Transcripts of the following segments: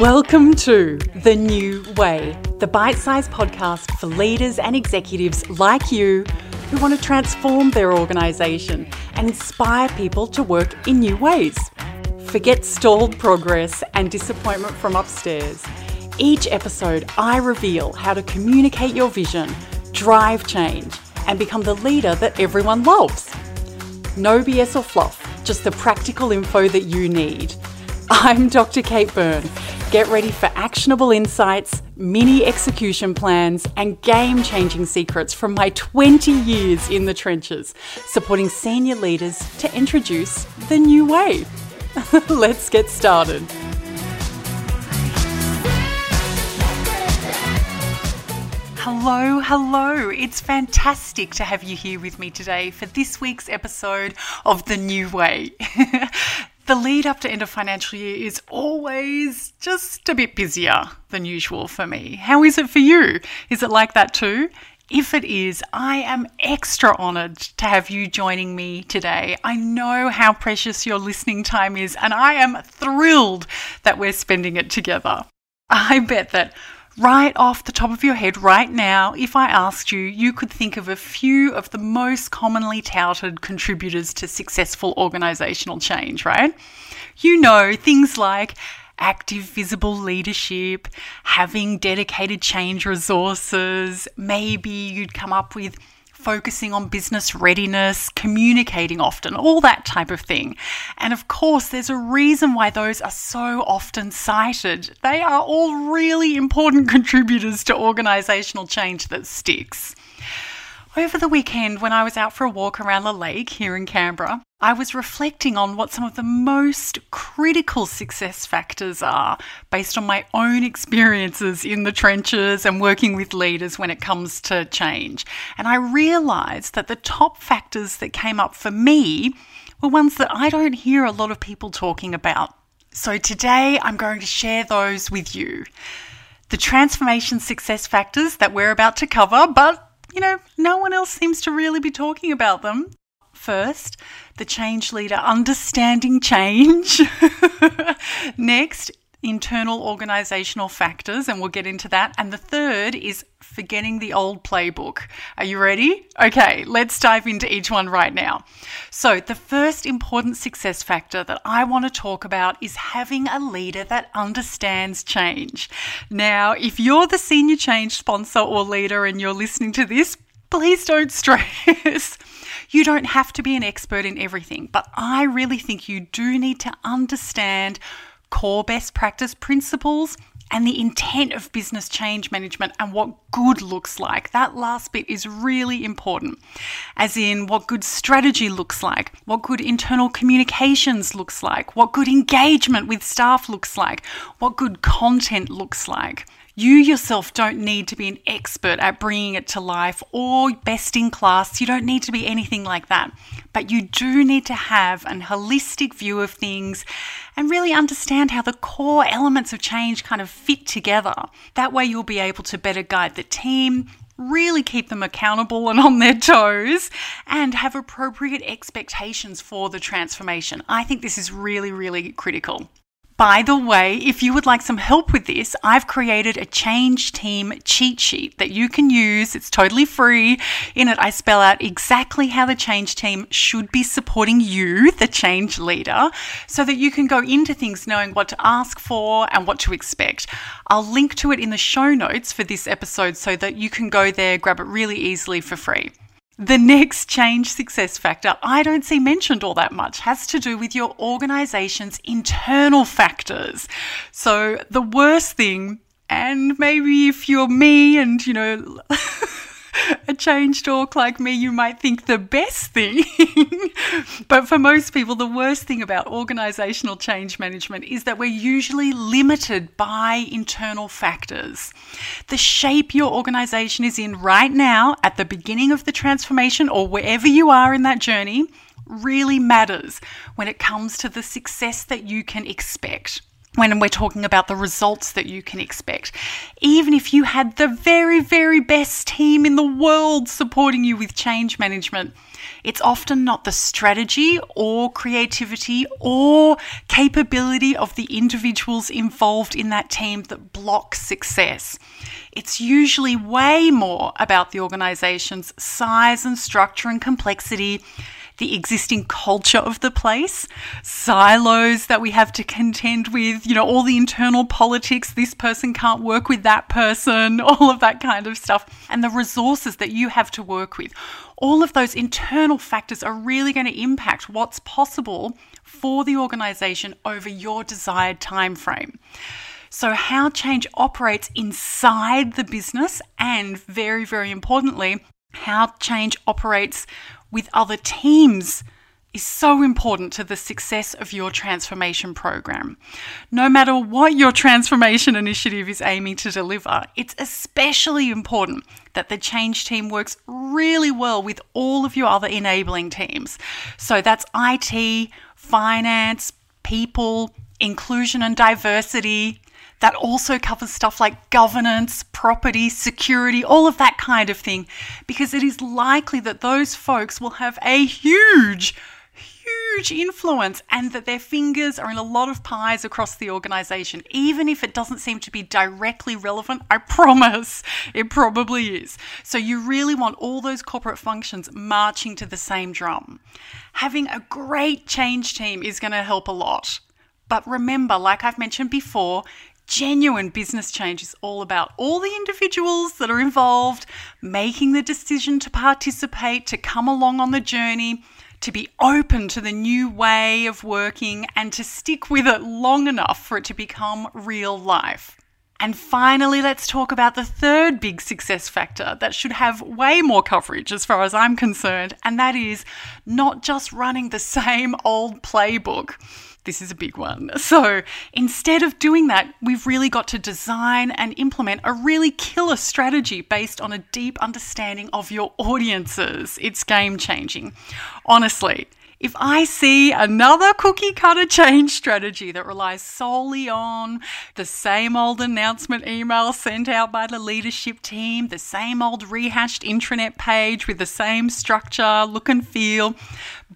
Welcome to The New Way, the bite sized podcast for leaders and executives like you who want to transform their organisation and inspire people to work in new ways. Forget stalled progress and disappointment from upstairs. Each episode, I reveal how to communicate your vision, drive change, and become the leader that everyone loves. No BS or fluff, just the practical info that you need. I'm Dr. Kate Byrne Get ready for actionable insights, mini execution plans, and game changing secrets from my 20 years in the trenches, supporting senior leaders to introduce the new way. Let's get started. Hello, hello. It's fantastic to have you here with me today for this week's episode of The New Way. the lead up to end of financial year is always just a bit busier than usual for me. How is it for you? Is it like that too? If it is, I am extra honoured to have you joining me today. I know how precious your listening time is, and I am thrilled that we're spending it together. I bet that right off the top of your head right now, if I asked you, you could think of a few of the most commonly touted contributors to successful organizational change, right? You know, things like active visible leadership, having dedicated change resources, maybe you'd come up with focusing on business readiness, communicating often, all that type of thing. And of course, there's a reason why those are so often cited. They are all really important contributors to organisational change that sticks. Over the weekend, when I was out for a walk around the lake here in Canberra, I was reflecting on what some of the most critical success factors are based on my own experiences in the trenches and working with leaders when it comes to change. And I realised that the top factors that came up for me were ones that I don't hear a lot of people talking about. So today I'm going to share those with you. The transformation success factors that we're about to cover, but you know, no one else seems to really be talking about them. First, the change leader understanding change. Next, internal organizational factors, and we'll get into that. And the third is forgetting the old playbook. Are you ready? Okay, let's dive into each one right now. So, the first important success factor that I want to talk about is having a leader that understands change. Now, if you're the senior change sponsor or leader and you're listening to this, please don't stress. You don't have to be an expert in everything, but I really think you do need to understand core best practice principles and the intent of business change management and what good looks like. That last bit is really important, as in what good strategy looks like, what good internal communications looks like, what good engagement with staff looks like, what good content looks like. You yourself don't need to be an expert at bringing it to life or best in class. You don't need to be anything like that. But you do need to have an holistic view of things and really understand how the core elements of change kind of fit together. That way, you'll be able to better guide the team, really keep them accountable and on their toes, and have appropriate expectations for the transformation. I think this is really, really critical. By the way, if you would like some help with this, I've created a change team cheat sheet that you can use. It's totally free. In it, I spell out exactly how the change team should be supporting you, the change leader, so that you can go into things knowing what to ask for and what to expect. I'll link to it in the show notes for this episode so that you can go there, grab it really easily for free. The next change success factor I don't see mentioned all that much has to do with your organization's internal factors. So, the worst thing, and maybe if you're me and you know, a change talk like me, you might think the best thing. but for most people, the worst thing about organizational change management is that we're usually limited by internal factors. The shape your organization is in right now, at the beginning of the transformation, or wherever you are in that journey, really matters when it comes to the success that you can expect. When we're talking about the results that you can expect. Even if you had the very, very best team in the world supporting you with change management, it's often not the strategy or creativity or capability of the individuals involved in that team that blocks success. It's usually way more about the organization's size and structure and complexity the existing culture of the place, silos that we have to contend with, you know, all the internal politics, this person can't work with that person, all of that kind of stuff, and the resources that you have to work with. All of those internal factors are really going to impact what's possible for the organization over your desired time frame. So, how change operates inside the business, and very, very importantly, how change operates with other teams is so important to the success of your transformation program. No matter what your transformation initiative is aiming to deliver, it's especially important that the change team works really well with all of your other enabling teams. So that's IT, finance, people, inclusion and diversity, that also covers stuff like governance, property, security, all of that kind of thing, because it is likely that those folks will have a huge, huge influence and that their fingers are in a lot of pies across the organization. Even if it doesn't seem to be directly relevant, I promise it probably is. So you really want all those corporate functions marching to the same drum. Having a great change team is going to help a lot. But remember, like I've mentioned before, Genuine business change is all about all the individuals that are involved making the decision to participate, to come along on the journey, to be open to the new way of working, and to stick with it long enough for it to become real life. And finally, let's talk about the third big success factor that should have way more coverage as far as I'm concerned, and that is not just running the same old playbook. This is a big one. So instead of doing that, we've really got to design and implement a really killer strategy based on a deep understanding of your audiences. It's game changing. Honestly, if I see another cookie cutter change strategy that relies solely on the same old announcement email sent out by the leadership team, the same old rehashed intranet page with the same structure, look and feel,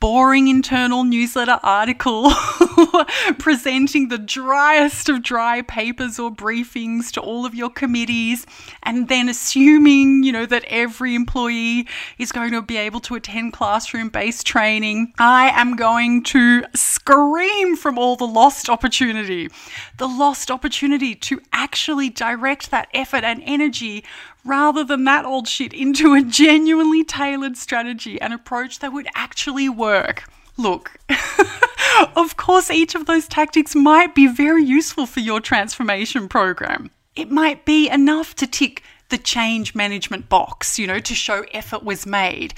boring internal newsletter article presenting the driest of dry papers or briefings to all of your committees and then assuming you know that every employee is going to be able to attend classroom based training i am going to scream from all the lost opportunity. The lost opportunity to actually direct that effort and energy rather than that old shit into a genuinely tailored strategy and approach that would actually work. Look, of course, each of those tactics might be very useful for your transformation program. It might be enough to tick the change management box, you know, to show effort was made.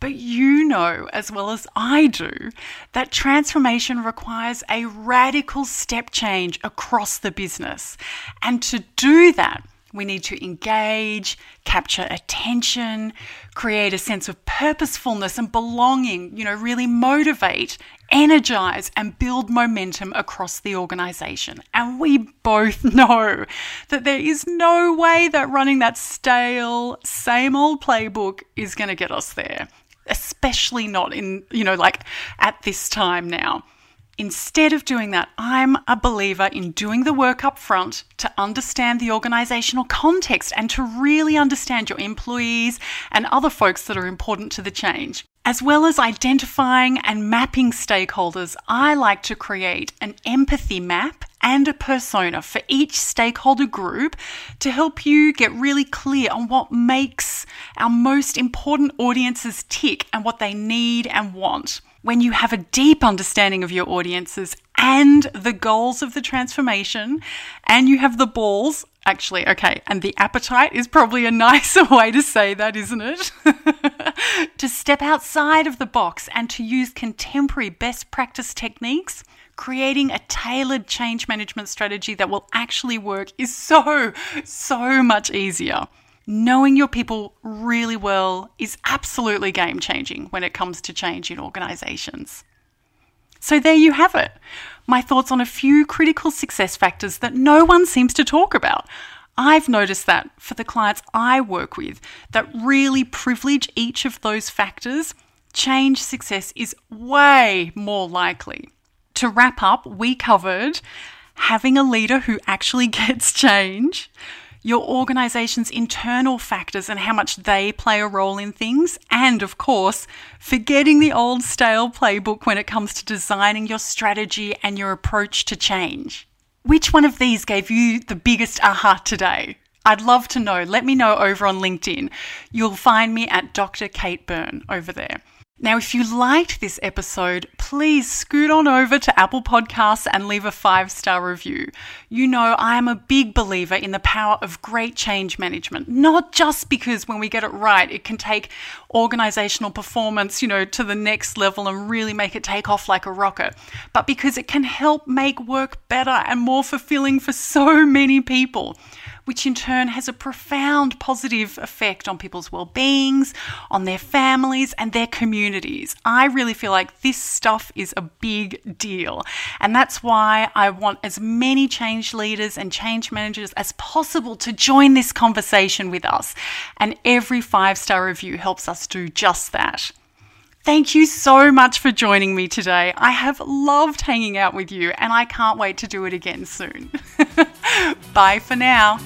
But you know as well as I do that transformation requires a radical step change across the business. And to do that, we need to engage, capture attention, create a sense of purposefulness and belonging, you know, really motivate, energize, and build momentum across the organization. And we both know that there is no way that running that stale, same old playbook is going to get us there, especially not in, you know, like at this time now. Instead of doing that, I'm a believer in doing the work up front to understand the organizational context and to really understand your employees and other folks that are important to the change. As well as identifying and mapping stakeholders, I like to create an empathy map and a persona for each stakeholder group to help you get really clear on what makes our most important audiences tick and what they need and want when you have a deep understanding of your audiences and the goals of the transformation, and you have the balls, actually, okay, and the appetite is probably a nicer way to say that, isn't it? to step outside of the box and to use contemporary best practice techniques. Creating a tailored change management strategy that will actually work is so, so much easier knowing your people really well is absolutely game changing when it comes to change in organizations. So there you have it. My thoughts on a few critical success factors that no one seems to talk about. I've noticed that for the clients I work with that really privilege each of those factors, change success is way more likely. To wrap up, we covered having a leader who actually gets change, your organization's internal factors and how much they play a role in things, and of course, forgetting the old stale playbook when it comes to designing your strategy and your approach to change. Which one of these gave you the biggest aha today? I'd love to know. Let me know over on LinkedIn. You'll find me at Dr. Kate Byrne over there. Now, if you liked this episode, please scoot on over to Apple Podcasts and leave a five star review. You know, I am a big believer in the power of great change management, not just because when we get it right, it can take organizational performance, you know, to the next level and really make it take off like a rocket, but because it can help make work better and more fulfilling for so many people which in turn has a profound positive effect on people's well-beings, on their families and their communities. I really feel like this stuff is a big deal. And that's why I want as many change leaders and change managers as possible to join this conversation with us. And every five-star review helps us do just that. Thank you so much for joining me today. I have loved hanging out with you and I can't wait to do it again soon. Bye for now.